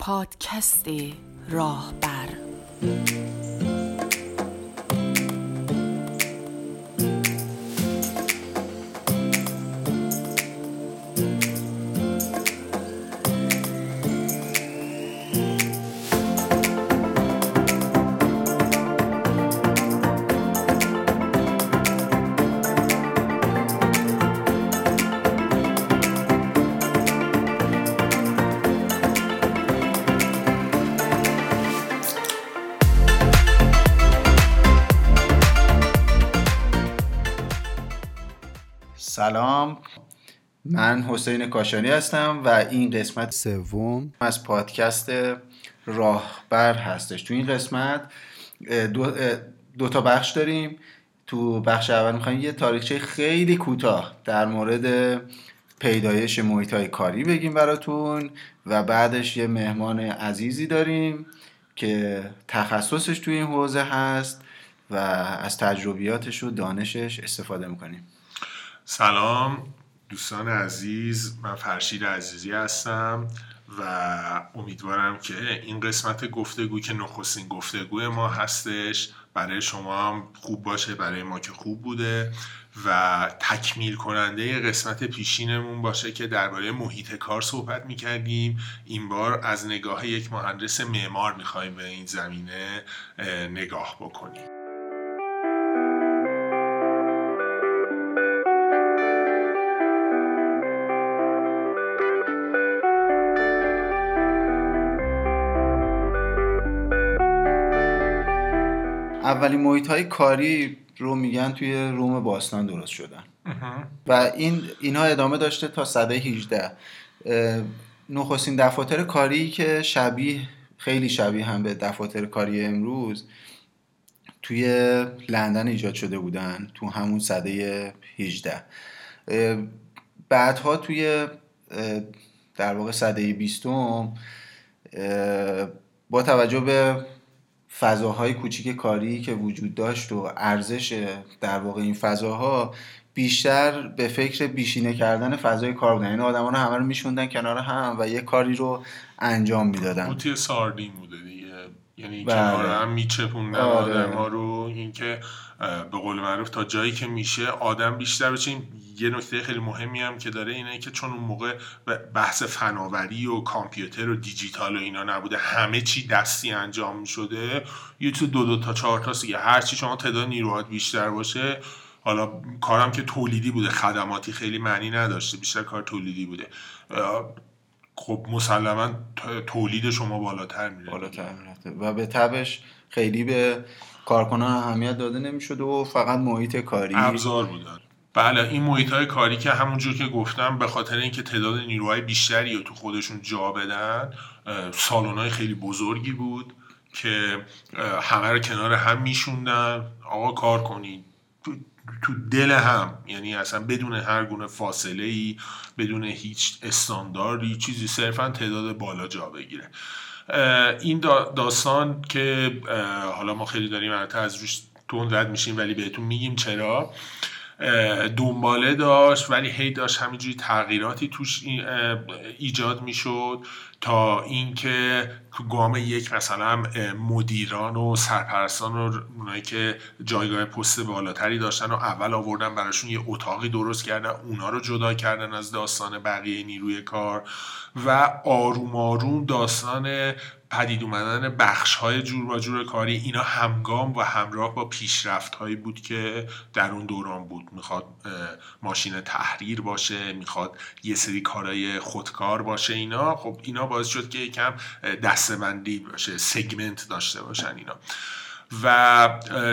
پادکست راهبر. من حسین کاشانی هستم و این قسمت سوم. از پادکست راهبر هستش. تو این قسمت دو, دو تا بخش داریم. تو بخش اول می‌خوایم یه تاریخچه خیلی کوتاه در مورد پیدایش محیط های کاری بگیم براتون و بعدش یه مهمان عزیزی داریم که تخصصش توی این حوزه هست و از تجربیاتش و دانشش استفاده می‌کنیم. سلام. دوستان عزیز من فرشید عزیزی هستم و امیدوارم که این قسمت گفتگو که نخستین گفتگوی ما هستش برای شما هم خوب باشه برای ما که خوب بوده و تکمیل کننده قسمت پیشینمون باشه که درباره محیط کار صحبت می‌کردیم. این بار از نگاه یک مهندس معمار می‌خوایم به این زمینه نگاه بکنیم. اولین محیط های کاری رو میگن توی روم باستان درست شدن. و این اینها ادامه داشته تا صده 18 نخستین دفاتر کاری که شبیه خیلی شبیه هم به دفاتر کاری امروز توی لندن ایجاد شده بودن تو همون صده 18 بعدها توی در واقع صده 20 با توجه به فضاهای کوچیک کاری که وجود داشت و ارزش در واقع این فضاها بیشتر به فکر بیشینه کردن فضای کار بودن. یعنی آدما رو همه رو میشوندن کنار هم و یه کاری رو انجام می‌دادن. قوطی ساردین یعنی بله. کنار هم میچپوندن آره. آدم ها رو اینکه به قول معروف تا جایی که میشه آدم بیشتر بشه یه نکته خیلی مهمی هم که داره اینه که چون اون موقع بحث فناوری و کامپیوتر و دیجیتال و اینا نبوده همه چی دستی انجام شده یه تو دو دو تا چهار تا هر هرچی شما تعداد نیروهات بیشتر باشه حالا کارم که تولیدی بوده خدماتی خیلی معنی نداشته بیشتر کار تولیدی بوده خب مسلما تولید شما بالاتر میره بالاتر میره و به تبش خیلی به کارکنان اهمیت داده نمی‌شده و فقط محیط کاری ابزار بودن. بله این محیط های کاری که همونجور که گفتم به خاطر اینکه تعداد نیروهای بیشتری رو تو خودشون جا بدن سالن های خیلی بزرگی بود که همه رو کنار هم میشوندن. آقا کار کنید. تو دل هم یعنی اصلا بدون هر گونه فاصله ای بدون هیچ استانداردی چیزی صرفا تعداد بالا جا بگیره. این داستان که حالا ما خیلی داریم از روش تون رد میشیم ولی بهتون میگیم چرا. دنباله داشت ولی هی داشت همینجوری تغییراتی توش ایجاد می‌شد. تا اینکه گام یک مثلا مدیران و سرپرستان و اونایی که جایگاه پست بالاتری داشتن و اول آوردن براشون یه اتاقی درست کردن اونا رو جدا کردن از داستان بقیه نیروی کار و آروم آروم داستان پدید اومدن بخش های جور و جور کاری اینا همگام و همراه با پیشرفت هایی بود که در اون دوران بود. می‌خواد ماشین تحریر باشه می‌خواد یه سری کارهای خودکار باشه اینا. خب اینا باعث شد که یکم دستبندی باشه سگمنت داشته باشن اینا. و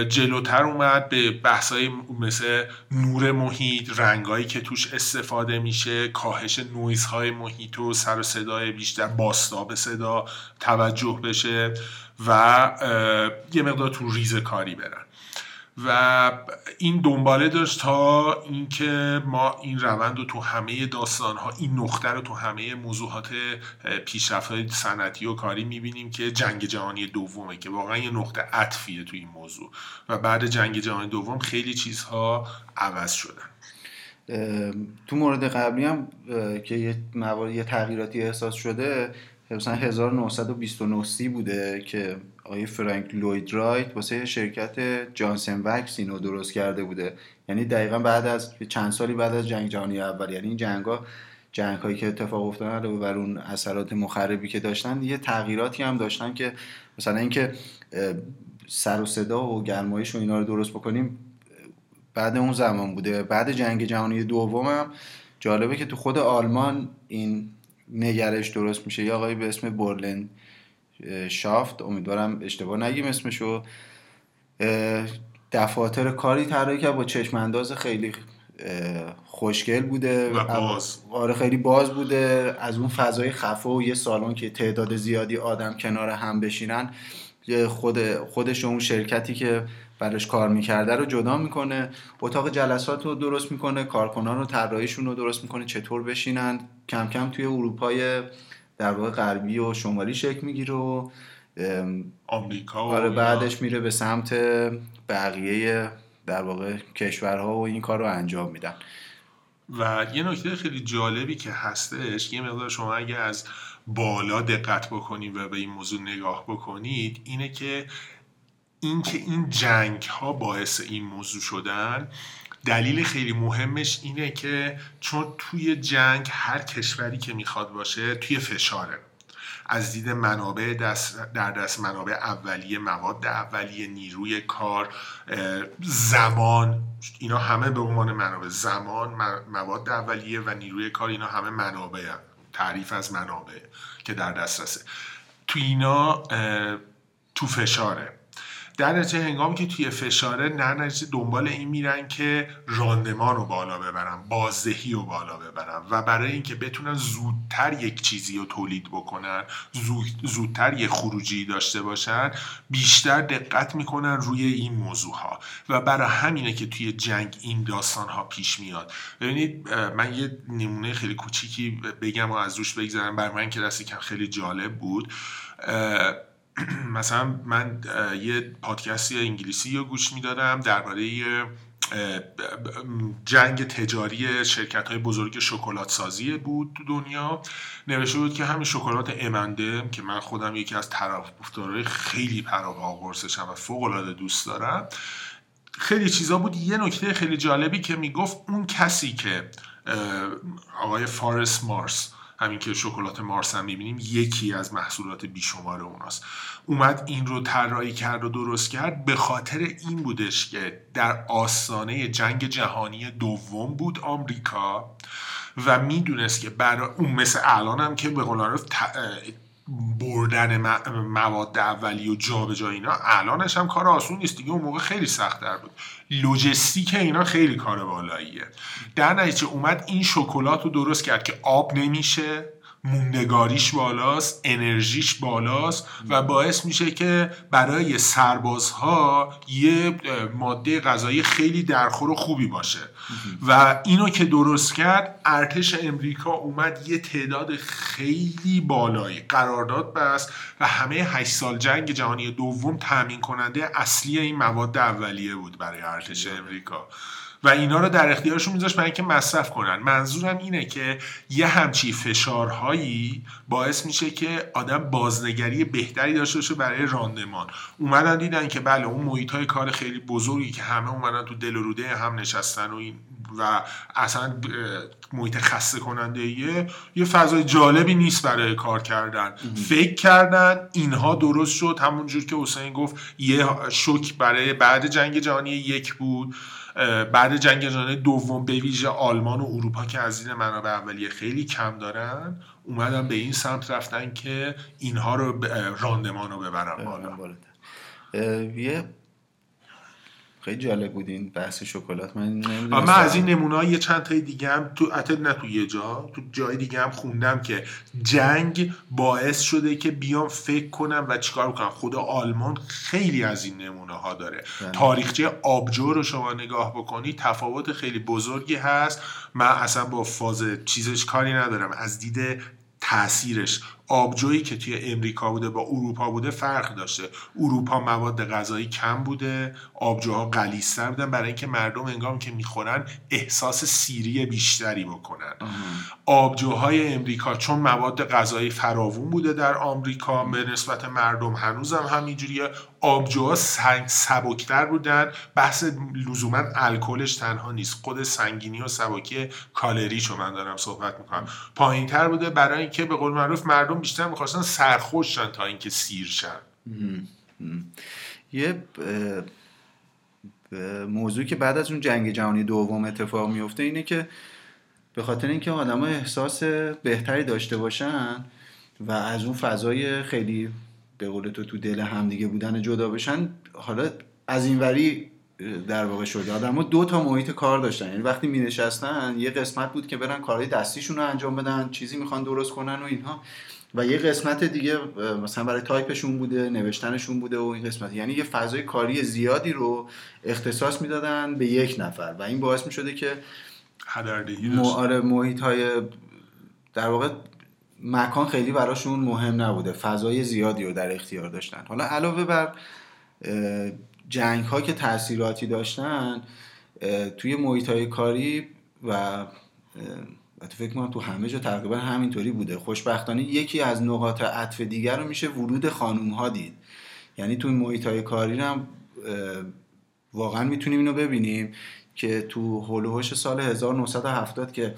جلوتر اومد به بحثای مثل نور محیط رنگایی که توش استفاده میشه کاهش نویزهای محیط و سر و صدای بیشتر باستاب صدا توجه بشه و یه مقدار تو ریز کاری برن. و این دنباله داشت تا اینکه ما این روند رو تو همه داستان ها این نقطه رو تو همه موضوعات پیشرفت های صنعتی و کاری می‌بینیم که جنگ جهانی دومه که واقعا یه نقطه عطفیه تو این موضوع. و بعد جنگ جهانی دوم خیلی چیزها عوض شدن. تو مورد قبلی هم که یه, یه تغییراتی احساس شده مثلا 1929 بوده که آقای فرانک لوید رایت واسه شرکت جانسن وکس اینو درست کرده بوده. یعنی دقیقا بعد از چند سالی بعد از جنگ جهانی اول. یعنی این جنگ ها جنگ هایی که اتفاق افتادن علاوه بر اون اثرات مخربی که داشتن یه تغییراتی هم داشتن که مثلا اینکه سر و صدا و گرمایش و اینا رو درست بکنیم بعد اون زمان بوده. بعد جنگ جهانی دومم جالبه که تو خود آلمان این نگرش درست میشه. یا آقایی به اسم برلن شافت امیدوارم اشتباه نگیم اسمشو دفاتر کاری طراحی کرد با چشم انداز خیلی خوشگل بوده و باز. آره خیلی باز بوده. از اون فضای خفه و یه سالن که تعداد زیادی آدم کنار هم بشینن خود خودش اون شرکتی که براش کار می‌کرده رو جدا می‌کنه. اتاق جلسات رو درست می‌کنه کارکنان رو طراحیشون رو درست می‌کنه چطور بشینن کم کم توی اروپای در واقع غربی و شمالی شکل می‌گیره و آمریکا و آره بعدش میره به سمت بقیه در واقع کشورها و این کار رو انجام میدن. و یه نکته خیلی جالبی که هستش یه مقدار شما اگه از بالا دقت بکنید و به این موضوع نگاه بکنید اینه که اینکه این جنگ ها باعث این موضوع شدن دلیل خیلی مهمش اینه که چون توی جنگ هر کشوری که می‌خواد باشه توی فشاره. از دید منابع دست در دست منابع اولیه مواد اولیه نیروی کار زمان. اینا همه به عنوان منابع زمان مواد اولیه و نیروی کار اینا همه منابع تعریف از منابع که در دسترسه. تو اینا تو فشاره. در نتیجه هنگامی که توی فشاره نتیجه دنبال این میرن که راندمان رو بالا ببرن بازدهی رو بالا ببرن و برای اینکه بتونن زودتر یک چیزی رو تولید بکنن زودتر یک خروجی داشته باشن بیشتر دقت می‌کنن روی این موضوع ها و برای همینه که توی جنگ این داستان ها پیش میاد. ببینید من یه نمونه خیلی کوچیکی بگم و از روش بگذارم بر من که دستی که خیلی جالب بود. مثلا من یه پادکستی انگلیسی رو گوش می‌دادم درباره جنگ تجاری شرکت های بزرگ شکلات سازی بود تو دنیا. نوشته بود که همین شکلات امنده که من خودم یکی از طرفدارای خیلی پراپا قرصشم و فوق العاده دوست دارم. خیلی چیزا بود. یه نکته خیلی جالبی که می‌گفت اون کسی که آقای فارس مارس همین که شکلات مارس هم می‌بینیم یکی از محصولات بیشمار اوناست. اومد این رو طراحی کرد و درست کرد به خاطر این بودش که در آستانه جنگ جهانی دوم بود آمریکا و می‌دونست که برای اون مثل الان هم که به قول بردن مواد اولی و جابجا اینا الانش هم کار آسون نیست دیگه اون موقع خیلی سخت در بود. لوجستیک اینا خیلی کار بالاییه. در نتیجه اومد این شکلات رو درست کرد که آب نمیشه. موندگاریش بالاست انرژیش بالاست و باعث میشه که برای سربازها یه ماده غذایی خیلی درخور و خوبی باشه. و اینو که درست کرد ارتش امریکا اومد یه تعداد خیلی بالایی قرارداد بست و همه هشت سال جنگ جهانی دوم تامین کننده اصلی این مواد اولیه بود برای ارتش امریکا. و اینا رو در اختیارشون میذاشت برای اینکه مصرف کنن. منظورم اینه که یه همچی فشارهایی باعث میشه که آدم بازنگری بهتری داشته باشه برای راندمان. اومدن دیدن که بله اون محیط های کار خیلی بزرگی که همه اومدن تو دل و روده هم نشستن و این و اصلا محیط خسته کننده یه یه فضای جالبی نیست برای کار کردن. فکر کردن اینها درست شد. همونجور که حسین گفت یه شک برای بعد جنگ جهانی یک بود. بعد جنگ جهانی دوم به ویژه آلمان و اروپا که از این منابع اولیه خیلی کم دارن اومدن به این سمت رفتن که اینها رو راندمان رو ببرن بالا. یه خیلی جالب بود این بحث شکلات. من من از این نمونه یه چند تای دیگه هم تو اتد نه تو یه جا تو جای دیگه هم خوندم که جنگ باعث شده که بیام فکر کنم و چیکار کنم. خدا آلمان خیلی از این نمونه ها داره. بله. تاریخچه آبجو رو شما نگاه بکنی تفاوت خیلی بزرگی هست. من اصلا با فاز چیزش کاری ندارم. از دید تاثیرش آبجویی که توی امریکا بوده با اروپا بوده فرق داشته. اروپا مواد غذایی کم بوده آبجوها غلیظتر بودن برای اینکه مردم انگام که می‌خورن احساس سیری بیشتری بکنن. آبجوهای امریکا چون مواد غذایی فراوون بوده در آمریکا به نسبت مردم هنوزم همینجوریه. آبجوها سنگ سبکتر بودن. بحث لزوما الکلش تنها نیست. خود سنگینی و سبکی کالریشو من دارم صحبت می‌کنم. پایین تر بوده برای اینکه به قول معروف مردم بیشتر می‌خواستن شن تا اینکه سیر شن. یه موضوعی که بعد از اون جنگ جهانی دوم اتفاق میفته اینه که به خاطر اینکه آدم احساس بهتری داشته باشن و از اون فضای خیلی به قول تو تو دل همدیگه بودن جدا بشن حالا از این وری در واقع شده. آدم دو تا محیط کار داشتن. یعنی وقتی می نشستن یه قسمت بود که برن کارهای دستیشون رو انجام بدن چیزی می‌خوان درست کنن و اینها. و یه قسمت دیگه مثلا برای تایپشون بوده نوشتنشون بوده و این قسمت. یعنی یه فضای کاری زیادی رو اختصاص می‌دادن به یک نفر و این باعث می شده که آره محیط های در واقع مکان خیلی براشون مهم نبوده فضای زیادی رو در اختیار داشتن. حالا علاوه بر جنگ ها که تاثیراتی داشتن توی محیط های کاری و تو فکر کنم تو همه جا تقریبا همینطوری بوده. خوشبختانه یکی از نقاط عطف دیگر رو میشه ورود خانوم ها دید. یعنی تو محیط های کاری هم واقعا می‌تونیم اینو ببینیم که تو هلوهوش سال 1970 که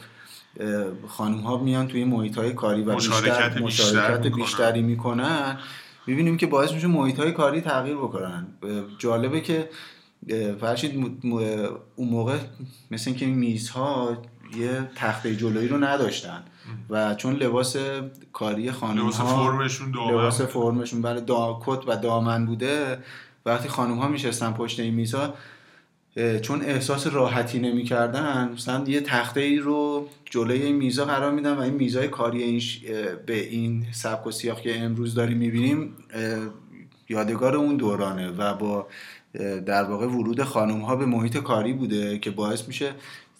خانم ها میان توی محیط های کاری و مشارکت, بیشتر مشارکت بیشتری می‌کنن می‌بینیم که باعث میشه محیط های کاری تغییر بکنن. جالبه که فرشید اون موقع مثل اینکه این میزها یه تخته جلویی رو نداشتن. و چون لباس کاری خانم لباس فرمشون دامن لباس فرمشون برای دا... کت و دامن بوده. وقتی خانم ها میشستن پشت این میزها چون احساس راحتی نمی‌کردن مثلا یه تخته ای رو جلوی این میزا قرار میدن و این میزای کاری این به این سبک و سیاق که امروز داریم می‌بینیم یادگار اون دورانه و با در واقع ورود خانم ها به محیط کاری بوده که باعث میشه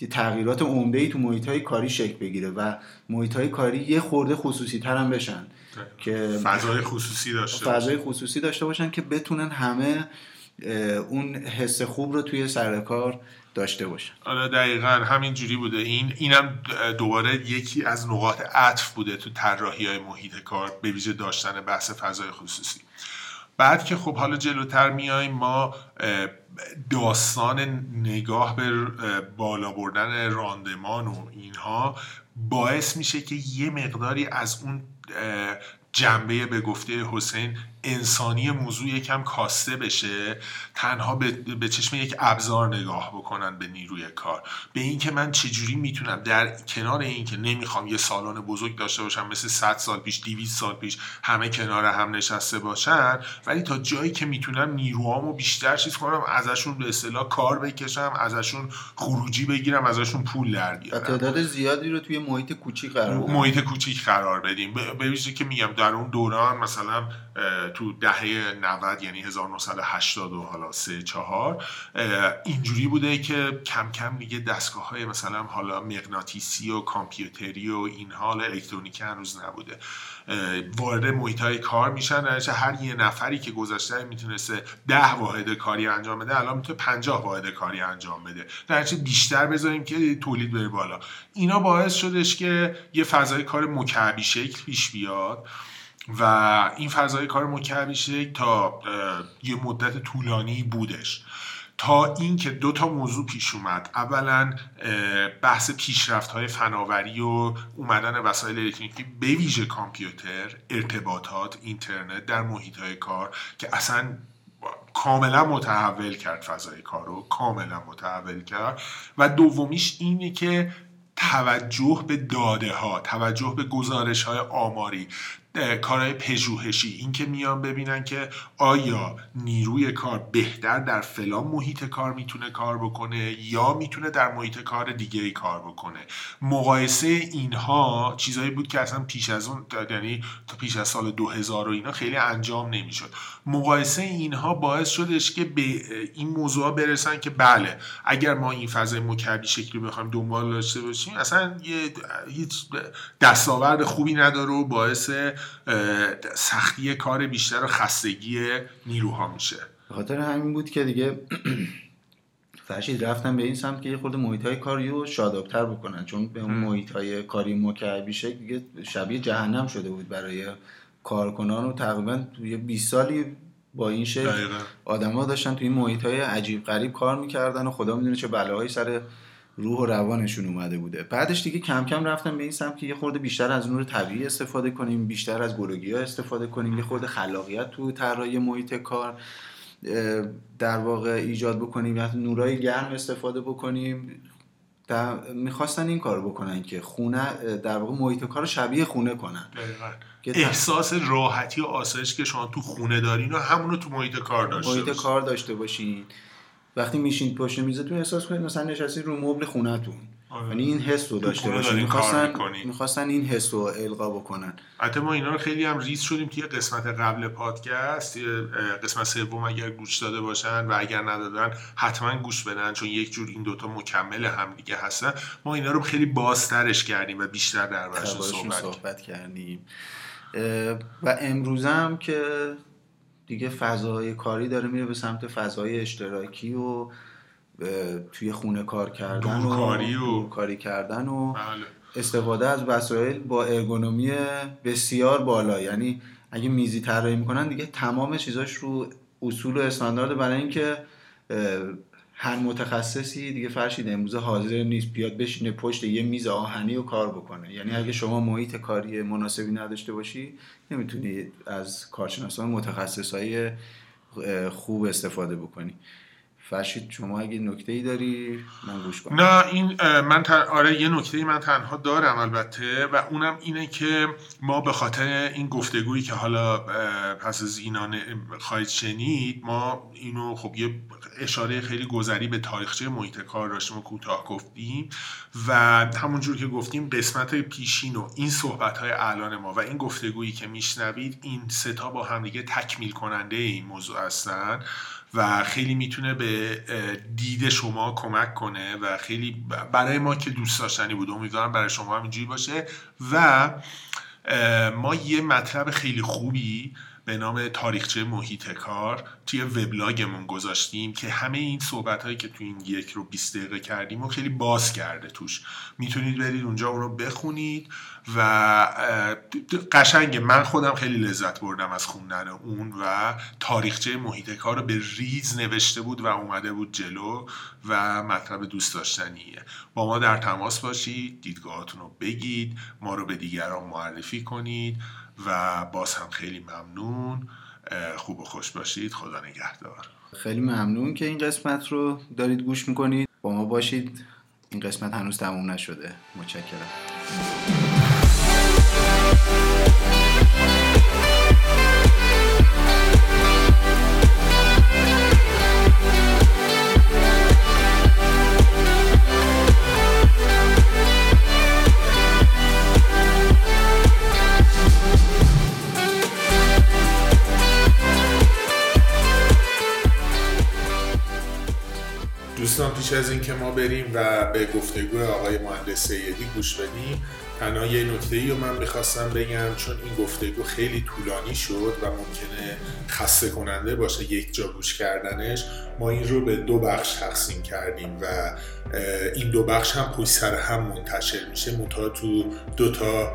تغییرات عمده ای تو محیط های کاری شکل بگیره و محیط های کاری یه خورده خصوصی تر هم بشن که فضای خصوصی داشته فضای خصوصی داشته باشن که بتونن همه اون حس خوب رو توی سر کار داشته باشن. آره دقیقا همین جوری بوده. این اینم دوباره یکی از نقاط عطف بوده تو طراحی های محیط کار به ویژه داشتن بحث فضای خصوصی. بعد که خب حالا جلوتر میایم ما داستان نگاه به بالا بردن راندمان و اینها باعث میشه که یه مقداری از اون جنبه به گفته حسین انسانی موضوع یکم کاسته بشه تنها به, به چشم یک ابزار نگاه بکنن به نیروی کار. به اینکه من چجوری می‌تونم در کنار اینکه نمی‌خوام یه سالن بزرگ داشته باشم مثل 100 سال پیش 200 سال پیش همه کنار هم نشسته باشن ولی تا جایی که می‌تونم نیروهامو بیشتر چیز کنم ازشون به اصطلاح کار بکشم ازشون خروجی بگیرم ازشون پول در بیارم. تعداد زیادی رو توی محیط کوچیک قرار محیط کوچیک قرار بدیم. به که میگم در اون دوران مثلا تو دهه 90 یعنی 1980 و حالا 3 4 اینجوری بوده که کم کم دیگه دستگاه های مثلا حالا مغناطیسی و کامپیوتری و این حال الکترونیکی هنوز نبوده. وارد محیط های کار میشن هر یه نفری که گذاشته می‌تونسته ده واحد کاری انجام بده الان می‌تونه 50 واحد کاری انجام بده. در بیشتر بذاریم که تولید بره بالا. اینا باعث شدش که یه فضای کار مکعبی شکل پیش بیاد. و این فضای کار مکعبی تا یه مدت طولانی بودش. تا اینکه دو تا موضوع پیش اومد. اولا بحث پیشرفت های فناوری و اومدن وسایل الکترونیکی به ویژه کامپیوتر ارتباطات اینترنت در محیط های کار که اصلا کاملا متحول کرد فضای کار رو کاملا متحول کرد. و دومیش اینه که توجه به داده ها توجه به گزارش های آماری. کارهای پژوهشی. این که میان ببینن که آیا نیروی کار بهتر در فلان محیط کار می‌تونه کار بکنه یا می‌تونه در محیط کار دیگه ای کار بکنه. مقایسه اینها چیزایی بود که اصلا پیش از اون یعنی تا پیش از سال 2000 و اینا خیلی انجام نمی‌شد. مقایسه اینها باعث شدش که به این موضوع برسن که بله اگر ما این فضای مکعبی شکلی بخوایم دنبال داشته باشیم اصلا یه هیچ دستاورد خوبی نداره و باعث سختی کار بیشتر و خستگی نیروها میشه. به خاطر همین بود که دیگه فرشید رفتن به این سمت که یه خورده محیط های کاری رو شادابتر بکنن. چون به اون محیط های کاری مکعبی شکل دیگه شبیه جهنم شده بود برای کارکنان و تقریبا توی 20 سالی با این شکل آدما داشتن توی این محیط های عجیب غریب کار می‌کردن و خدا می‌دونه چه بلاهایی سر روح و روانشون اومده بوده. بعدش دیگه کم کم رفتم به این سمت که یه خورده بیشتر از نور طبیعی استفاده کنیم بیشتر از گلوگی ها استفاده کنیم یه خورده خلاقیت تو طراحی محیط کار در واقع ایجاد بکنیم یا نورای گرم استفاده بکنیم. می‌خواستن این کار بکنن که خونه در واقع محیط کار شبیه خونه کنن. احساس راحتی و آسایش که شما تو خونه دارین و همونو تو محیط کار داشته محیط کار داشته باشین. وقتی میشین پشت میزتون احساس کنید مثلا نشستید رو مبل خونهتون. آره. یعنی این حس رو داشته باشین. می‌خواستن می‌خواستن این حس رو القا بکنن. حتی ما اینا رو خیلی هم ریز شدیم توی قسمت قبل پادکست قسمت سوم اگر گوش داده باشن و اگر ندادن حتما گوش بدن چون یک جور این دوتا مکمل هم دیگه هستن. ما اینا رو خیلی بازترش کردیم و بیشتر در صحبت, صحبت کردیم. و امروزم که دیگه فضای کاری داره میره به سمت فضای اشتراکی و توی خونه کار کردن و کاری و کاری کردن و بله. استفاده از وسایل با ارگونومی بسیار بالا یعنی اگه میزی طراحی می‌کنن دیگه تمام چیزاش رو اصول و استاندارد برای اینکه هر متخصصی دیگه فرشید امروز حاضر نیست. بیاد بشینه پشت یه میز آهنی و کار بکنه. یعنی اگه شما محیط کاری مناسبی نداشته باشی نمی‌تونی از کارشناسان متخصص های خوب استفاده بکنی. فرشید شما اگه نکته ای داری من گوش کنم. نه این من آره یه نکته ای من تنها دارم البته و اونم اینه که ما به خاطر این گفتگویی که حالا پس از اینا خواهید شنید ما اینو خب یه اشاره خیلی گذری به تاریخچه محیط کار داشتیم و کوتاه گفتیم و همونجور که گفتیم قسمت پیشین و این صحبت های الان ما و این گفتگویی که میشنوید این ستا با همدیگه تکمیل کننده این موضوع هستن. و خیلی می‌تونه به دید شما کمک کنه و خیلی برای ما که دوست داشتنی بود امیدوارم برای شما هم اینجوری باشه. و ما یه مطلب خیلی خوبی به نام تاریخچه محیط کار توی وبلاگمون گذاشتیم که همه این صحبت هایی که توی این یک رو 20 دقیقه کردیم و خیلی باز کرده توش. می‌تونید برید اونجا اون رو بخونید و قشنگ من خودم خیلی لذت بردم از خوندن اون و تاریخچه محیط کار رو به ریز نوشته بود و اومده بود جلو و مطلب دوست داشتنیه. با ما در تماس باشید دیدگاهاتون رو بگید ما رو به دیگران معرفی کنید. و باز هم خیلی ممنون. خوب و خوش باشید. خدا نگهدار. خیلی ممنون که این قسمت رو دارید گوش می‌کنید. با ما باشید. این قسمت هنوز تموم نشده. متشکرم. دوستان پیش از اینکه ما بریم و به گفتگو آقای مهندس سیدی گوش بدیم تنها یه نکته ای رو من می‌خواستم بگم چون این گفتگو خیلی طولانی شد و ممکنه خسته کننده باشه یک جا گوش کردنش ما این رو به دو بخش تقسیم کردیم و این دو بخش هم پشت سر هم منتشر میشه منتها تو دو تا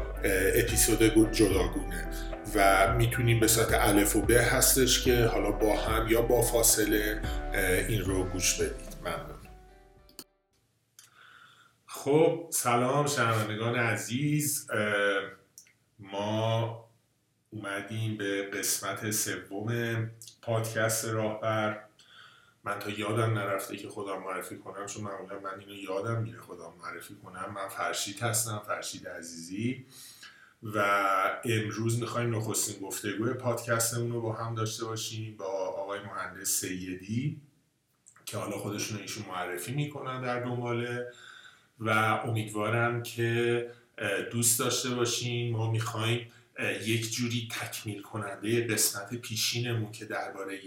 اپیزود جداگونه. و می‌تونیم به صورت الف و ب هستش که حالا با هم یا با فاصله این رو گوش بدید خب سلام شنوندگان عزیز. ما اومدیم به قسمت سوم پادکست راهبر. من تا یادم نرفته که خودم معرفی کنم چون معمولا من اینو یادم میره خودم معرفی کنم. من فرشید هستم فرشید عزیزی. و امروز می‌خوایم نخستین گفتگوی پادکستمون رو با هم داشته باشیم با آقای مهندس سیدی که حالا خودشون ایشون معرفی می‌کنن در دنباله و امیدوارم که دوست داشته باشین. ما می‌خوایم یک جوری تکمیل کننده قسمت پیشینمون که درباره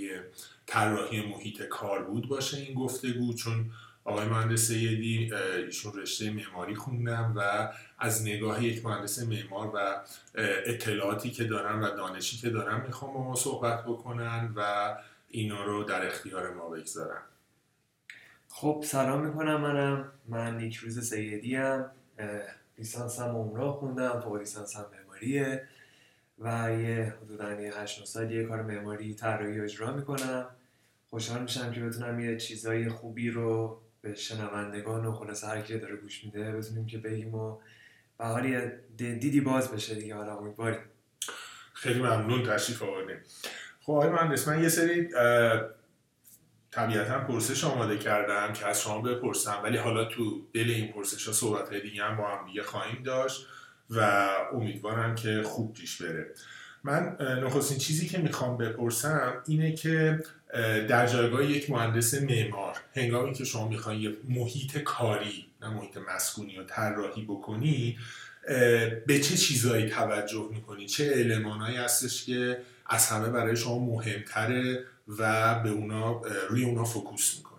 طراحی محیط کار بود باشه این گفتگو. چون آقای مهندس سیدی ایشون رشته معماری خوندم و از نگاه یک مهندس معمار و اطلاعاتی که دارن و دانشی که دارن می‌خوام با ما صحبت بکنن و اینا رو در اختیار ما بگذارن خب سلام می‌کنم منم. من نیکروز سیدی هم لیسانسم عمرا خوندم. فوق لیسانسم معماریه. و یه حدودا یه هشت سال یه کار معماری طراحی اجرا می‌کنم. خوشحال میشم که بتونم یه چیزای خوبی رو به شنوندگان و خلاصه هر کی داره گوش میده بتونیم که بگیم و به حال دیدی باز بشه دیگه. حالا امیدواریم. خیلی ممنون تشریف آوردیم خب آقای من یه سری طبیعتا پرسش آماده کردم که از شما بپرسم ولی حالا تو دل این پرسش ها صحبت دیگه هم با هم دیگه خواهیم داشت و امیدوارم که خوب پیش بره. من نخستین چیزی که می‌خوام بپرسم اینه که در جایگاه یک مهندس معمار هنگامی که شما می‌خواین یه محیط کاری نه محیط مسکونی و طراحی بکنی به چه چیزهایی توجه می‌کنی؟ چه المانهایی هستش که از همه برای شما مهمتره؟ و به اونا روی اونا فوکوس می‌کنی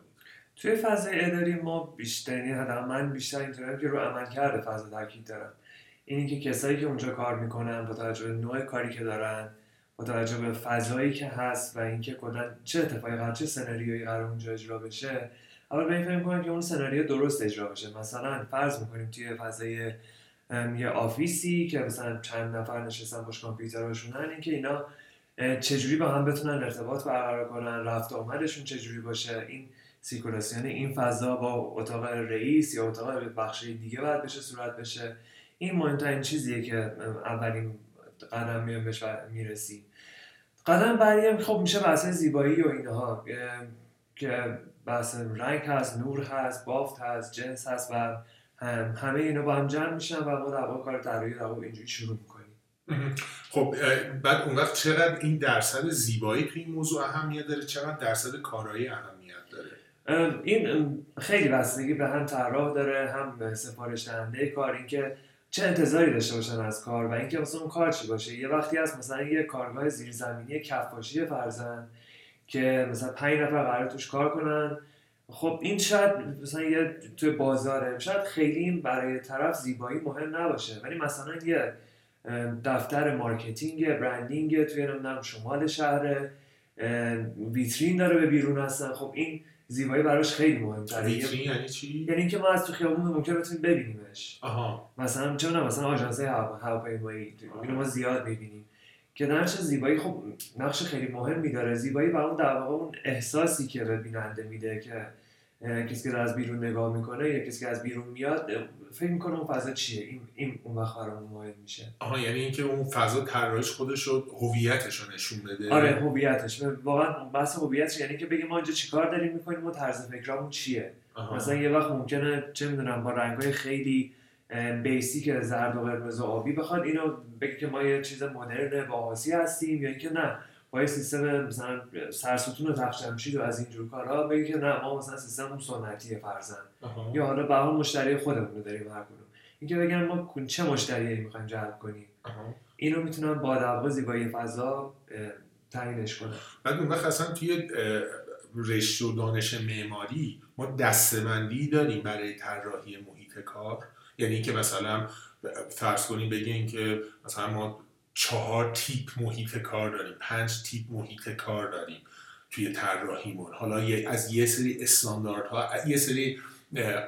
توی فضای اداری ما بیشتر یعنی من بیشتر اینطوریم که رو عمل کرده فضا تاکید دارم. اینی که کسایی که اونجا کار می‌کنن با توجه به نوع کاری که دارن با توجه به فضایی که هست و اینکه کلا چه اتفاقی قرار چه سناریویی قرار اونجا اجرا بشه اول به این فکر که اون سناریو درست اجرا بشه. مثلا فرض می‌کنیم توی فضای یه آفیسی که مثلا چند نفر نشستن باش کامپیوترهاشونن اینکه اینا چجوری با هم بتونن ارتباط برقرار کنن؟ رفت آمدشون چجوری باشه؟ این سیکولاسیون این فضا با اتاق رئیس یا اتاق بخش دیگه باید بشه صورت بشه؟ این مهمترین چیزیه که اولین قدم میان بهش می‌رسیم. قدم بعدی هم خب میشه بحث زیبایی و اینها. که بحث رنگ هست نور هست بافت هست جنس هست و همه اینا با هم جمع میشن و ما در کار طراحی در اینجوری شروع خب بعد اون وقت چقدر این درصد زیبایی تو این موضوع اهمیت داره؟ چقدر درصد کارایی اهمیت داره؟ این خیلی بستگی به هم طراح داره هم سفارش دهنده کار اینکه چه انتظاری داشته باشن از کار و اینکه مثلا اون کار چی باشه. یه وقتی هست مثلا یه کارگاه زیرزمینی کفاشی فرزن که مثلا پنج نفر قرار توش کار کنن خب این شاید مثلا یه توی بازاره شاید خیلی برای طرف زیبایی مهم نباشه. ولی مثلا یه دفتر marketing branding توی نمی‌دونم شمال شهر ویترین داره به بیرون هستن. خب این زیبایی براش خیلی مهمتره. ویترین یعنی چی؟ یعنی اینکه ما از تو خیابون ممکن بتونیم ببینیمش. آها. مثلا چه مثلا آژانس هواپیمایی. اینو ما زیاد می‌بینیم. که نقش زیبایی خب نقش خیلی مهمی داره. زیبایی و اون در واقع اون احساسی که به بیننده میده که کسی که از بیرون نگاه می‌کنه یا کسی که از بیرون میاد فکر می‌کنه اون فضا چیه؟ این این اون وقت مهم میشه. آها یعنی اینکه اون فضا طراحیش خودش رو هویتش رو نشون بده. آره هویتش. واقعا بحث هویتش یعنی که بگیم ما اینجا چیکار داریم می‌کنیم و طرز فکرامون چیه. آها. مثلا یه وقت ممکنه چه می‌دونم با رنگای خیلی بیسیک زرد و قرمز و آبی بخواد اینو بگه که ما یه چیز مدرن با هستیم یا اینکه نه. با یه سیستم مثلا سرستون و جمشید و از اینجور کارها بگی که نه ما مثلا سیستم اون سنتیه فرزن یا حالا به حال مشتری خودمون رو داریم هر کدوم. اینکه بگن ما چه مشتریایی می‌خوایم جلب کنیم؟ اینو می‌تونن با در زیبایی فضا تعیینش کنن بعد اون وقت اصلا توی رشته و دانش معماری ما دستبندی داریم برای طراحی محیط کار. یعنی اینکه مثلا فرض کنیم بگین که مثلا ما چهار تیپ محیط کار داریم پنج تیپ محیط کار داریم توی طراحیمون حالا از یه سری استانداردها یه سری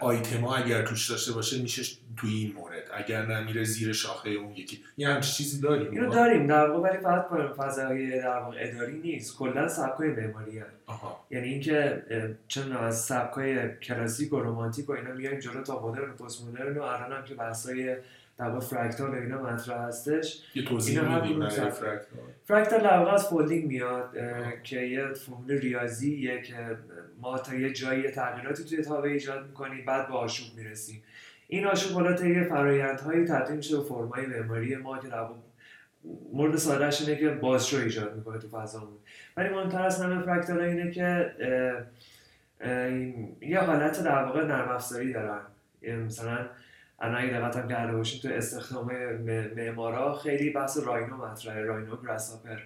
آیتم ها اگر توش داشته باشه میشه توی این مورد اگر نمیره زیر شاخه اون یکی. یه همچین چیزی داریم؟ اینو داریم در واقع ولی فقط فضای در واقع اداری نیست. کلا سبکای معماری یعنی اینکه چون از سبکای کلاسیک و رمانتیک و اینا میایم جلو تا مدرن و پست مدرن و الان هم که بحثای در fractal اینا مطرح هستش. یه توضیح میدیم fractal fractal در از folding میاد که یه فرمول ریاضیه که ما تا یه جایی تغییراتی توی تابع ایجاد می‌کنیم بعد به آشوب می‌رسیم. این آشوب حالا یه فرایندهایی تبدیل میشه به فرمای معماری ما که در مورد سادهش اینه که بازشو ایجاد می‌کنه تو فضامون. ولی مهمتر از همه fractal اینه که یه حالت در واقع نرم افزاری دارن. مثلا الان اگه دقت کرده باشیم تو استخدام معمارا خیلی بحث راینو مطرحه راینو گراساپر.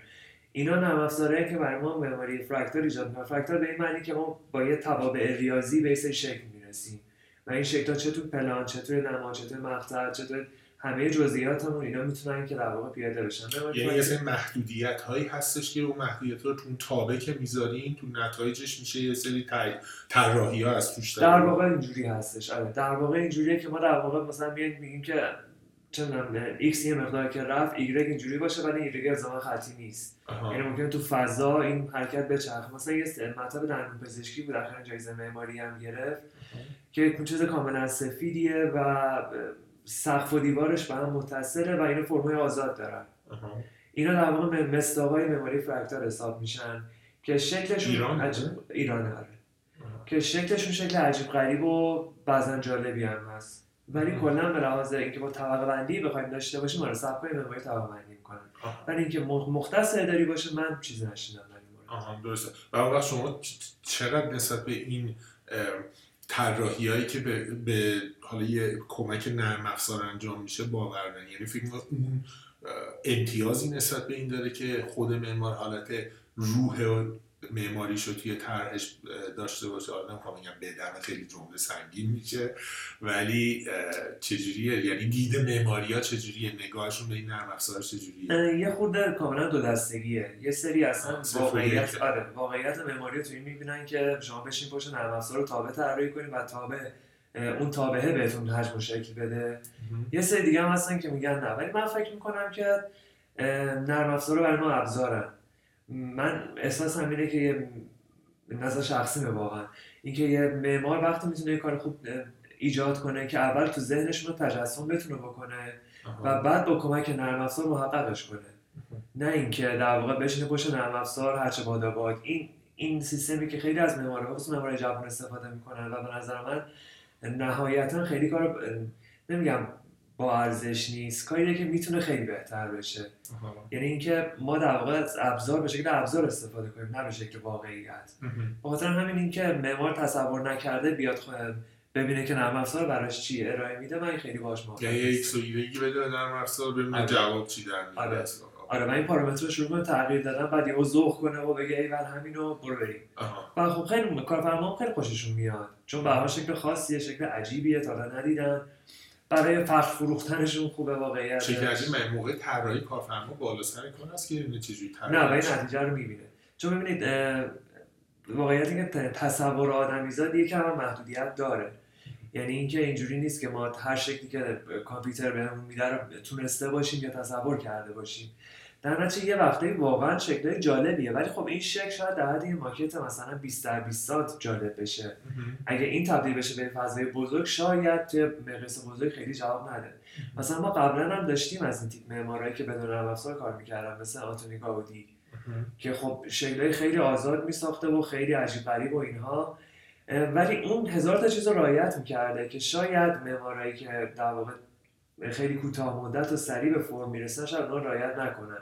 اینا نرم که برای ما معماری فرکتور ایجاد می‌کنه. فرکتور به این معنی که ما با یه توابع ریاضی به شکل می‌رسیم. و این شکل چه تو پلان چه تو نما چه تو مقطع چه همه جزئیاتمون اینا می‌تونن که در واقع پیاده بشن. یعنی یه محدودیت هایی هستش که اون محدودیت رو تو تابه که می‌ذارین تو نتایجش میشه یه سری طراحی ها از توش در واقع اینجوری هستش. آره در واقع اینجوریه که ما در واقع مثلا میگیم که چه ایکس یه مقدار که رفت ایگرگ اینجوری باشه ولی ایگرگ الزاما خطی نیست. یعنی ممکنه تو فضا این حرکت بچرخه مثلا یه مطب دندون پزشکی بود اخیرا جایزه معماری هم گرفت. که چیز کاملا سفیدیه و سقف و دیوارش به هم متصله و اینا فرمای آزاد دارن. اینا در واقع مصداقای معماری fractal حساب میشن که شکلشون ایران عجب... ایران هره. که شکلشون شکل عجیب غریب و بعضا جالبی هم هست. ولی کلا به لحاظ اینکه با طبقه بندی بخوایم داشته باشیم آره سبکای مموری طبقه بندی می‌کنن ولی اینکه مختص اداری باشه من چیزی نشیدم آها درسته. و شما چقدر نسبت به این طراحی هایی که به, به حالا یه کمک نرم افزار انجام میشه باور یعنی فکر اون امتیازی نسبت به این داره که خود معمار حالت روح معماریشو توی طرحش داشته باشه. حالا نمی‌خوام بگم بدم خیلی جمله سنگین میشه ولی چجوریه؟ یعنی دید معماری ها چجوریه؟ نگاهشون به این نرم افزار چجوریه؟ یه خورده کاملا دو دستگیه. یه سری اصلا واقعیت آره واقعیت معماری توی می‌بینن که شما بشین پشت نرم افزار رو تابع طراحی کنید و تابع اون تابعه بهتون حجم و شکل بده. یه سری دیگه هم هستن که میگن نه. ولی من فکر می‌کنم که نرم افزار برای ما ابزارن. من احساس همینه که یه نظر شخصی واقعا. اینکه یه معمار وقتی می‌تونه یه کار خوب ایجاد کنه که اول تو ذهنش رو تجسم بتونه بکنه و بعد با کمک نرم افزار محققش کنه. نه اینکه در واقع بشینه پشت نرم افزار هرچه باد باد این این سیستمی که خیلی از معمارها خصوصا معمارای جوان استفاده می‌کنن و به نظر من نهایتا خیلی کار نمیگم با ارزش نیست. کاری که می‌تونه خیلی بهتر بشه. یعنی اینکه ما در واقع از ابزار به شکل ابزار استفاده کنیم نه به شکل واقعیت. به خاطر همین اینکه معمار تصور نکرده بیاد ببینه که نرم افزار براش چی ارائه میده من خیلی باش موافقم. یعنی یک سویدگی بده نرم افزار ببینه آره. جواب چی در آره. آره من این پارامتر رو شروع کنم تغییر دادم بعد یهو ذوق کنه و بگه ای ول همینو برو بریم. و خب خیلی کارفرما خیلی خوششون میاد. چون به شکل خاصیه شکل عجیبیه تا ندیدن. برای فرق فروختنشون خوبه واقعیت. چه من موقع طراحی کارفرما بالا سر کن است که چه چجوری نه و این نتیجه رو می‌بینه. چون ببینید واقعیت که تصور آدمیزاد یکم محدودیت داره. یعنی اینکه اینجوری نیست که ما هر شکلی که کامپیوتر بهمون میده رو تونسته باشیم یا تصور کرده باشیم. در نتیجه یه وقتی واقعا شکل جالبیه. ولی خب این شکل شاید در حد ماکت مثلا 20 در 20 ساعت جالب بشه. اگه این تبدیل بشه به فضای بزرگ شاید توی مقیاس بزرگ خیلی جواب نده. مثلا ما قبلا هم داشتیم از این تیپ معمارایی که بدون نرم افزار کار می‌کردن مثل آنتونی گاودی. که خب شکلهای خیلی آزاد میساخته و خیلی عجیب غریب و اینها. ولی اون هزار تا چیز رو رعایت می‌کرده که شاید معمارایی که در واقع خیلی کوتاه مدت و سریع به فرم می‌رسن شاید اون رعایت نکنن.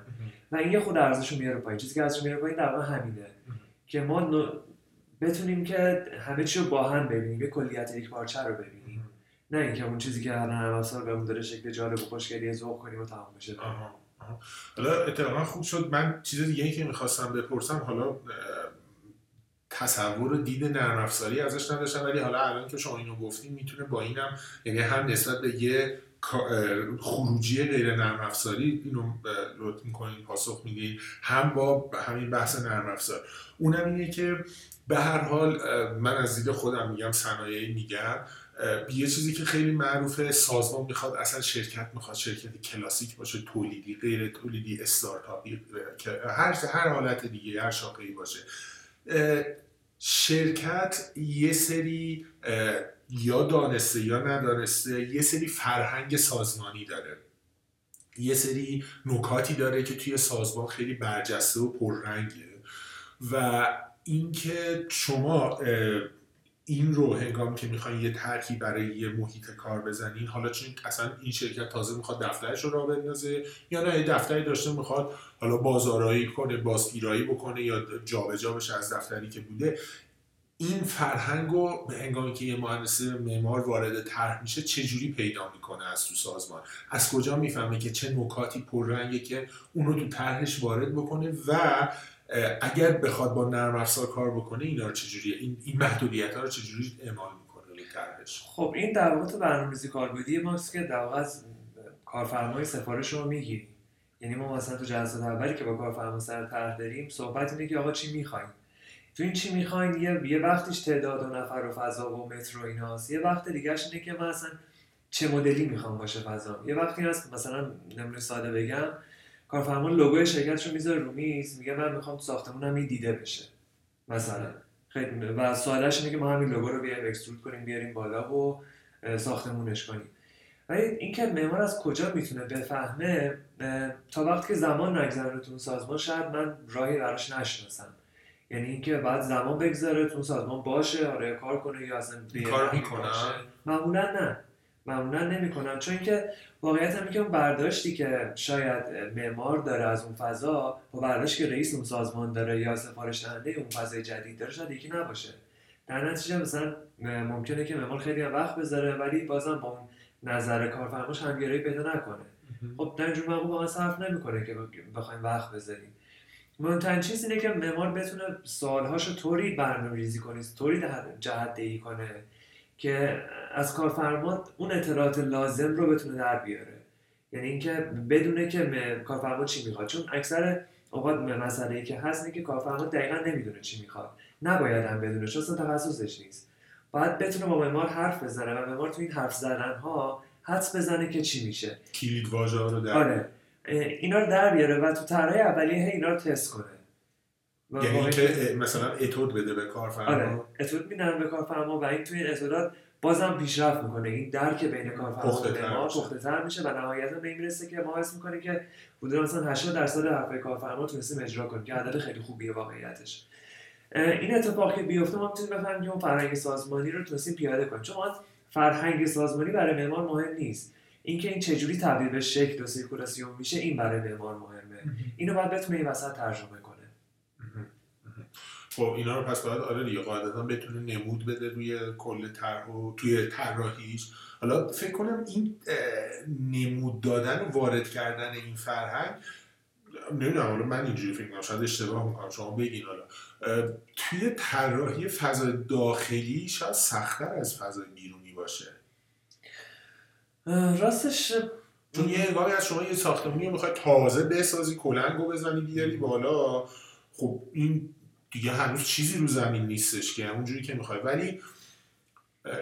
و این یه خود ارزششون میاره پایین. چیزی که ارزششون میاره پایین در واقع همینه که ما بتونیم که همه چی رو با هم ببینیم. یه کلیت یک پارچه رو ببینیم. نه اینکه اون چیزی که الان نرم افزار بهمون داره شکل جالب و خوشگلی ذوق کنیم و تمام بشه. حالا اتفاقا خوب شد. من چیز دیگه که می‌خواستم بپرسم حالا تصور و دید نرم افزاری ازش نداشتم ولی حالا الان که شما اینو گفتیم می‌تونه با اینم یعنی هم نسبت به یه خروجی غیر نرم افزاری اینو لطف می‌کنید پاسخ می‌دید هم با همین بحث نرم افزار. اونم اینه که به هر حال من از دید خودم میگم صنایعی میگم یه چیزی که خیلی معروفه سازمان می‌خواد اصلا شرکت می‌خواد شرکت کلاسیک باشه تولیدی غیر تولیدی استارتاپی هر هر حالت دیگه هر شاخه‌ای باشه. شرکت یه سری یا دانسته یا ندانسته یه سری فرهنگ سازمانی داره. یه سری نکاتی داره که توی سازمان خیلی برجسته و پررنگه. و اینکه شما این رو هنگامی که می‌خواین یه ترکی برای یه محیط کار بزنین حالا چون اصلا این شرکت تازه می‌خواد دفترش رو را بندازه یا نه دفتری داشته می‌خواد حالا بازارایی کنه بازگیرایی بکنه یا جابجا بشه از دفتری که بوده این فرهنگ رو به هنگامی که یه مهندس معمار وارد طرح میشه چجوری پیدا می‌کنه از تو سازمان؟ از کجا می‌فهمه که چه نکاتی پررنگه که اون رو تو طرحش وارد بکنه و اگر بخواد با نرم افزار کار بکنه اینا رو چجوری این, این محدودیت ها رو چجوری اعمال می‌کنه طرحش؟ خب این در واقع تو برنامه‌ریزی کاربردی ماست که در واقع از کارفرمای سفارش رو می‌گیریم. یعنی ما مثلا تو جلسات اولی که با کارفرما سر طرح داریم صحبت اینه که آقا چی می‌خوایم تو این چی می‌خواین؟ یه یه وقتیش تعداد و نفر و فضا و متر و ایناست. یه وقت دیگهش اینه که من چه مدلی می‌خوام باشه فضا؟ یه وقتی هست مثلا نمونه ساده بگم کارفرما لوگوی شرکتش رو می‌ذاره رو میز میگه من می‌خوام ساختمونم این دیده بشه مثلا. خیلی و سوالش اینه که ما همین لوگو رو بیایم اکسترود کنیم بیاریم بالا و ساختمونش کنیم. ولی اینکه معمار از کجا می‌تونه بفهمه تا وقتی که زمان نگذره تو سازمان شاید من راهی براش نشناسم. یعنی اینکه بعد زمان بگذره تو سازمان باشه آره کار کنه یا کارو بی‌رحمی می‌کنن؟ معمولا نه. معمولا نمی‌کنن. چون که واقعیت هم که اون برداشتی که شاید معمار داره از اون فضا با برداشتی که رئیس اون سازمان داره یا سفارش دهنده اون فضای جدید داره شاید یکی نباشه. در نتیجه مثلا ممکنه که معمار خیلی هم وقت بذاره ولی بازم با اون نظر کارفرماش همگرایی پیدا نکنه. خب در اینجور موقع با من صرف نمی‌کنه که بخوایم وقت بذاریم. مهمترین چیز اینه که معمار بتونه سوالهاشو طوری برنامه ریزی کنه طوری جهت دهی کنه که از کارفرما اون اطلاعات لازم رو بتونه در بیاره. یعنی اینکه بدونه که م- کارفرما چی می‌خواد. چون اکثر اوقات مسئله ای که هست اینه که کارفرما دقیقا نمی‌دونه چی می‌خواد. نباید هم بدونه چون اصلا تخصصش نیست. باید بتونه با معمار حرف بزنه و معمار تو این حرف زدن ها حدس بزنه که چی میشه. کلید واژه ها رو در آره. اینا رو در بیاره و تو طرح اولیه اینا رو تست کنه. یعنی واقعا- که مثلا اتود بده به کارفرما؟ آره اتود میدن به کارفرما و این توی این اتودات بازم پیشرفت می‌کنه. این درک بین کارفرما و. پخته تر میشه و نهایتا به این می‌رسه که ما حس می‌کنیم که حدود مثلا 80 درصد حرفای کارفرما تونستیم اجرا کنیم که عدد خیلی خوبیه واقعیتش. این اتفاق که بیفته ما می‌تونیم بفهمیم که اون فرهنگ سازمانی رو تونستیم پیاده کنیم. چون فرهنگ سازمانی برای معمار مهم نیست. اینکه این چجوری تبدیل به شکل و سیرکولاسیون میشه این برای معمار مهمه. اینو باید بتونه این وسط ترجمه کنه. خب اینا رو پس باید آره دیگه قاعدتا بتونه نمود بده روی کل طرح و توی طراحیش. حالا فکر کنم این نمود دادن و وارد کردن این فرهنگ نمی‌دونم حالا من اینجوری فکر کنم شاید اشتباه می‌کنم شما بگین حالا. توی طراحی فضای داخلی شاید سختتر از فضای بیرونی باشه. راستش چون یه انگامی از شما یه ساختمونی رو می‌خوای تازه بسازی کلنگو بزنی بیاری بالا. خب این دیگه هنوز چیزی رو زمین نیستش که همونجوری که می‌خوای. ولی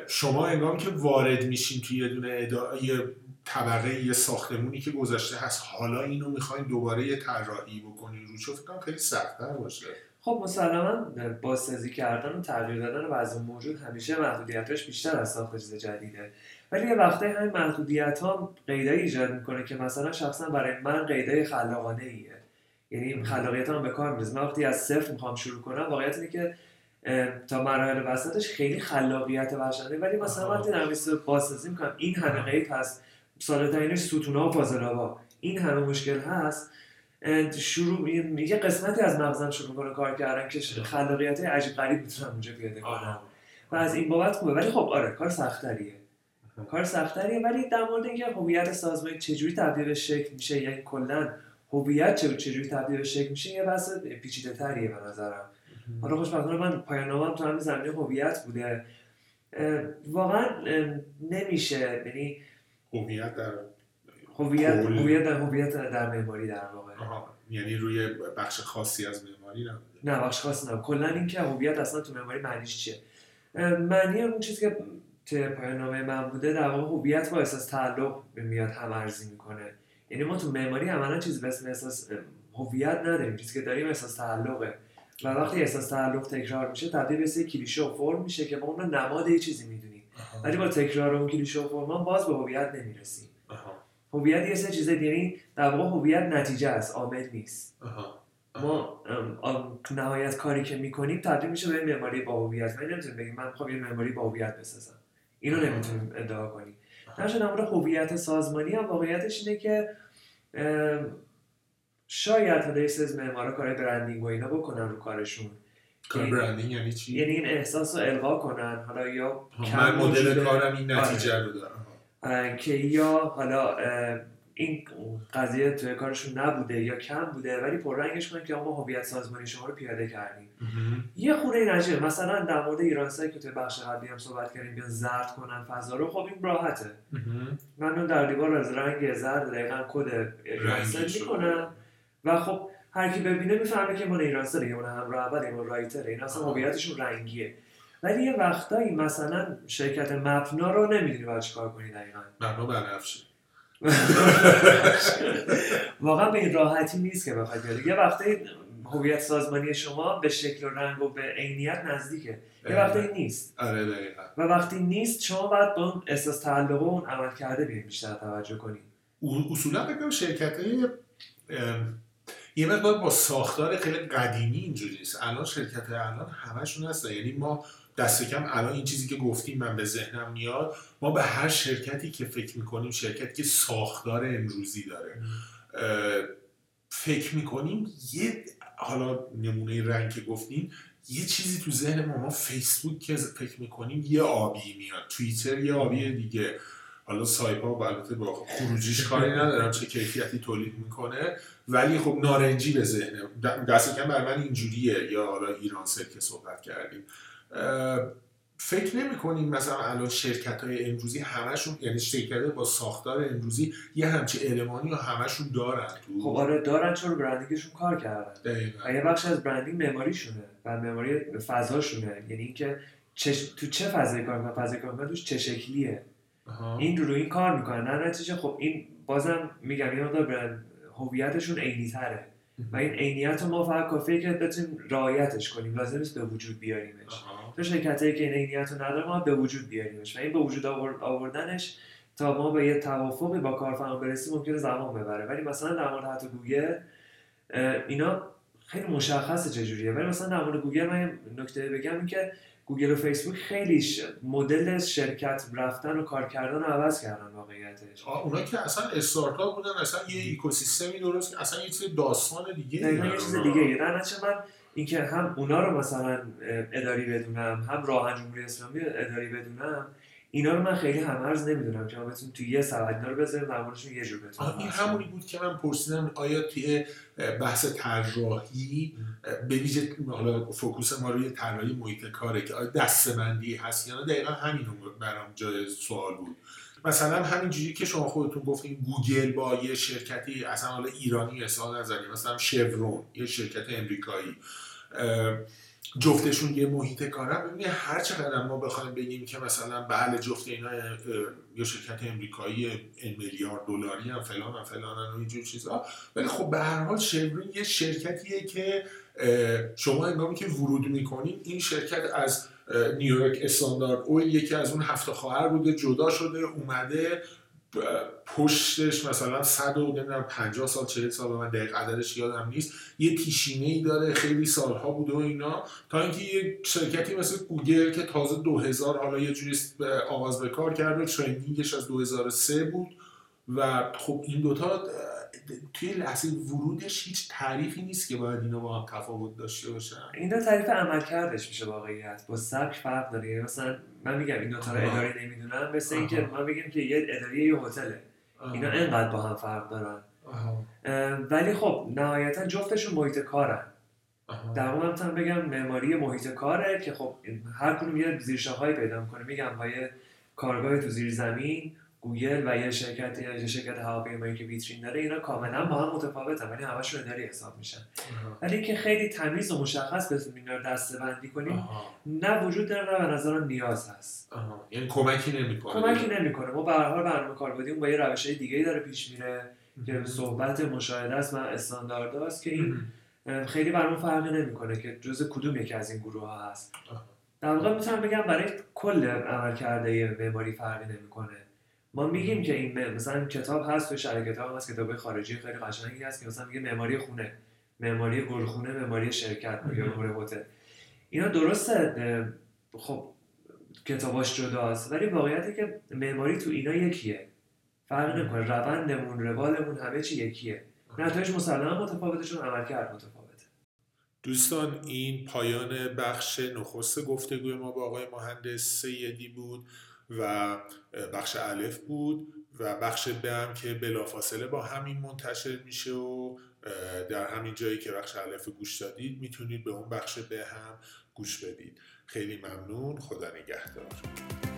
شما انگامی که وارد میشین توی یه دونه ادا... یه طبقه یه ساختمونی که گذاشته هست. حالا اینو می‌خواین دوباره یه طراحی بکنین رو فکر کنم خیلی سختتر باشه. خب مسلما بازسازی کردن و تغییر دادن وضع موجود همیشه محدودیتش بیشتر از ساخت چیز جدیده. ولی یه وقته همین محدودیت ها قیدایی ایجاد می‌کنه که مثلا شخصا برای من قیدای خلاقانه ایه یعنی خلاقیت هم به کار من وقتی از صفر می‌خوام شروع کنم واقعیت اینه که تا مراحل وسطش خیلی خلاقیت وحشتناک ولی مثلا. وقتی یه بازسازی می‌کنم این همه قید هست. ساده ترینش ستونا و فاضلابا این همه مشکل هست. شروع یه قسمتی از مغزم شروع کنه کار کردن که خلاقیت عجیب غریب می‌تونم اونجا پیاده کنم. و از این بابت خوبه. ولی خب آره کار سختریه کار سختریه ولی در مورد اینکه هویت سازمان چجوری تبدیل به شکل میشه یعنی کلا هویت چه- چجوری تبدیل به شکل میشه یه بحث پیچیده تریه به نظرم. حالا خوشبختانه من پایان نامم تو همین زمینه هویت بوده. واقعا نمیشه یعنی هویت در هویت. هویت در هویت در معماری در واقع. آها. یعنی روی بخش خاصی از معماری نبوده. نه بخش خاص نه کلا اینکه هویت اصلا تو معماری معنیش چیه؟ معنی اون چیزی که توی پایان نامه من بوده در واقع هویت با احساس تعلق میاد هم ارزی می‌کنه. یعنی ما تو معماری عملا چیزی به اسم احساس هویت نداریم. چیزی که داریم احساس تعلقه. و وقتی احساس تعلق تکرار میشه تبدیل به یه کلیشه و فرم میشه که ما اون نماد یه چیزی می‌دونیم. ولی با تکرار اون کلیشه و فرم باز به هویت نمی‌رسیم. هویت یه سه چیزه یعنی در واقع هویت نتیجه است عامل نیست. آها. ما نهایت کاری که می‌کنیم تبدیل میشه به معماری با هویت. ولی نمی‌تونیم بگیم من می‌خوام یه معماری با هویت بسازم. اینو نمی‌تونیم ادعا کنیم در در هویت سازمانی هم واقعیتش اینه که شاید حالا یه از معمارا کارهای برندینگ و اینا بکنن رو کارشون کار یعنی- برندینگ یعنی چی؟ یعنی این احساس رو القا کنن حالا یا من مدل کارم این آره. نتیجه رو دارم که یا حالا این قضیه توی کارشون نبوده یا کم بوده ولی پررنگش کنن که ما هویت سازمانی شما رو پیاده کردیم. یه خورده نجیه مثلا در مورد ایرانسایی که توی بخش قبلی هم صحبت کردیم بیان زرد کنن فضا رو خب این راحته. من در دیوار از رنگ زرد دقیقا کد ایرانسل می‌کنم. و خب هر کی ببینه می‌فهمه که من ایرانسل یه همراه اول یه رایتره این اصلا هویتشون رنگیه. ولی یه وقتایی مثلا شرکت مپنا رو نمی‌دونی باید چیکار کنی دقیقا. مپنا بنفشه واقعا به این راحتی نیست که بخواید بیاری. یه وقتی هویت سازمانی شما به شکل و رنگ و به عینیت نزدیکه. یه وقتی نیست. آره دقیقا. و وقتی نیست شما باید با اون احساس تعلق و اون عمل کرده بیاین بیشتر توجه کنید اصولا بگم شرکت های یه مقدار با ساختار خیلی قدیمی اینجوری الان شرکت الان همشون هستن. یعنی ما دست کم الان این چیزی که گفتیم من به ذهنم میاد ما به هر شرکتی که فکر می‌کنیم شرکتی که ساختار امروزی داره فکر می‌کنیم یه حالا نمونه رنگ که گفتیم یه چیزی تو ذهن ما ما فیسبوک که فکر می‌کنیم یه آبی میاد توییتر یه آبی دیگه. حالا سایپا البته با خروجیش کاری ندارم چه کیفیتی تولید می‌کنه ولی خب نارنجی به ذهنه دست کم بر من اینجوریه. یا حالا ایران سر که صحبت کردیم. فکر نمی کنیم مثلا الان شرکت های امروزی همشون یعنی شرکت با ساختار امروزی یه همچی المانی یا همشون دارن تو. خب آره دارن چون برندینگشون کار کردن. و یه بخش از برندینگ مموریشونه و مموری فضاشونه یعنی اینکه تو چه فضایی کار می‌کنن؟ فضای کار می‌کنن توش چه شکلیه؟ این رو, رو این کار می‌کنن. نه نتیجه خب این بازم میگم یه مقدار برند هویتشون عینی تره و این عینیت رو ما فقط کافیه که بتونیم رعایتش کنیم. لازم نیست به وجود بیاریمش. تو شرکتایی که این عینیت رو نداره ما به وجود بیاریمش. و این به وجود آوردنش تا ما به یه توافقی با کارفرما برسیم ممکنه زمان ببره. ولی مثلا در مورد حتی گوگل اینا خیلی مشخصه چجوریه. ولی مثلا در مورد گوگل من نکته بگم این که گوگل و فیسبوک خیلی مدل شرکت رفتن و کار کردن رو عوض کردن واقعیتش. اونا که اصلا استارتاپ بودن اصلا یه ایکوسیستمی درست اصلا یه چیز داستان دیگه نه یه چیز دیگه ای من اینکه هم اونا رو مثلا اداری بدونم هم راه جمهوری اسلامی اداری بدونم اینا رو من خیلی هم‌ارز نمی‌دونم که من بتونم توی یه سبد اینا رو بذاریم یه جور بتونم این همونی بود که من پرسیدم آیا توی بحث طراحی به ویژه حالا focus ما روی طراحی محیط کاره که آیا دسته‌بندی هست یا نه؟ دقیقا همین برام جای سوال بود. مثلا همینجوری که شما خودتون گفتین گوگل با یه شرکتی اصلا حالا ایرانی اصلا نظری مثلا Chevron یه شرکت امریکایی جفتشون یه محیط کارن. ببینید هر چقدر ما بخوایم بگیم که مثلا بله جفت اینا یه شرکت امریکایی میلیارد دلاری هم فلان هم فلان و اینجور چیزا. ولی خب به هر حال شورون یه شرکتیه که شما هنگامی که ورود می‌کنین این شرکت از نیویورک استاندارد اویل یکی از اون هفته خواهر بوده جدا شده اومده پشتش مثلا 100 و نمی‌دونم 50 سال 40 سال من دقیق عددش یادم نیست. یه پیشینه ای داره خیلی سالها بوده و اینا. تا اینکه یه شرکتی مثل گوگل که تازه 2000 حالا یه جوری آغاز به کار کرده ترندینگش از 2003 بود و خب این دوتا توی لحظه ورودش هیچ تعریفی نیست که باید اینا با هم تفاوت داشته باشن. اینا تعریف عمل کردش میشه واقعیت. با سبک فرق داره. یعنی مثلا من میگم این دو تا رو اداری نمی‌دونم مثل اینکه ما بگیم که یه اداری یه هتله. اینا انقدر با هم فرق دارن. ولی خب نهایتا جفتشون محیط کارن. در واقع هم بگم معماری محیط کاره که خب هر کدوم یه زیرشاخهایی پیدا می‌کنه. میگم با یه کارگاه تو زیر زمین گوگل و یه شرکت یه شرکت هواپیمایی که ویترین داره اینا کاملا با هم متفاوتن ولی همشون اداری حساب میشن. ولی که خیلی تمیز و مشخص بتونیم اینا رو دسته بندی کنیم نه وجود داره نه به نظرم نیاز هست. یعنی کمکی نمی‌کنه. کمکی نمی‌کنه. ما به هر حال برنامه کاربردی با یه روش دیگه داره پیش میره که صحبت مشاهده است. و استاندارداست که این خیلی برامون فرقی نمی‌کنه که جز کدوم یکی از این گروه ها هست در واقع می‌تونم بگم برای کل عمل کرده معماری فرقی نمی‌کنه. ما میگیم که این مثلا کتاب هست تو شرح کتاب هست کتاب خارجی خیلی قشنگی هست که مثلا میگه معماری خونه معماری گلخونه معماری شرکت یا معماری هتل اینا درسته خب کتاباش جداست ولی واقعیتی که معماری تو اینا یکیه. فرق نمی‌کنه روندمون روالمون همه چی یکیه. نتایج مسلما متفاوته چون عملکرد متفاوته. دوستان این پایان بخش نخست گفتگوی ما با آقای مهندس سیدی بود. و بخش الف بود و بخش به هم که بلافاصله با همین منتشر میشه و در همین جایی که بخش علف گوش دادید می‌تونید به اون بخش به هم گوش بدید. خیلی ممنون. خدا نگهدار.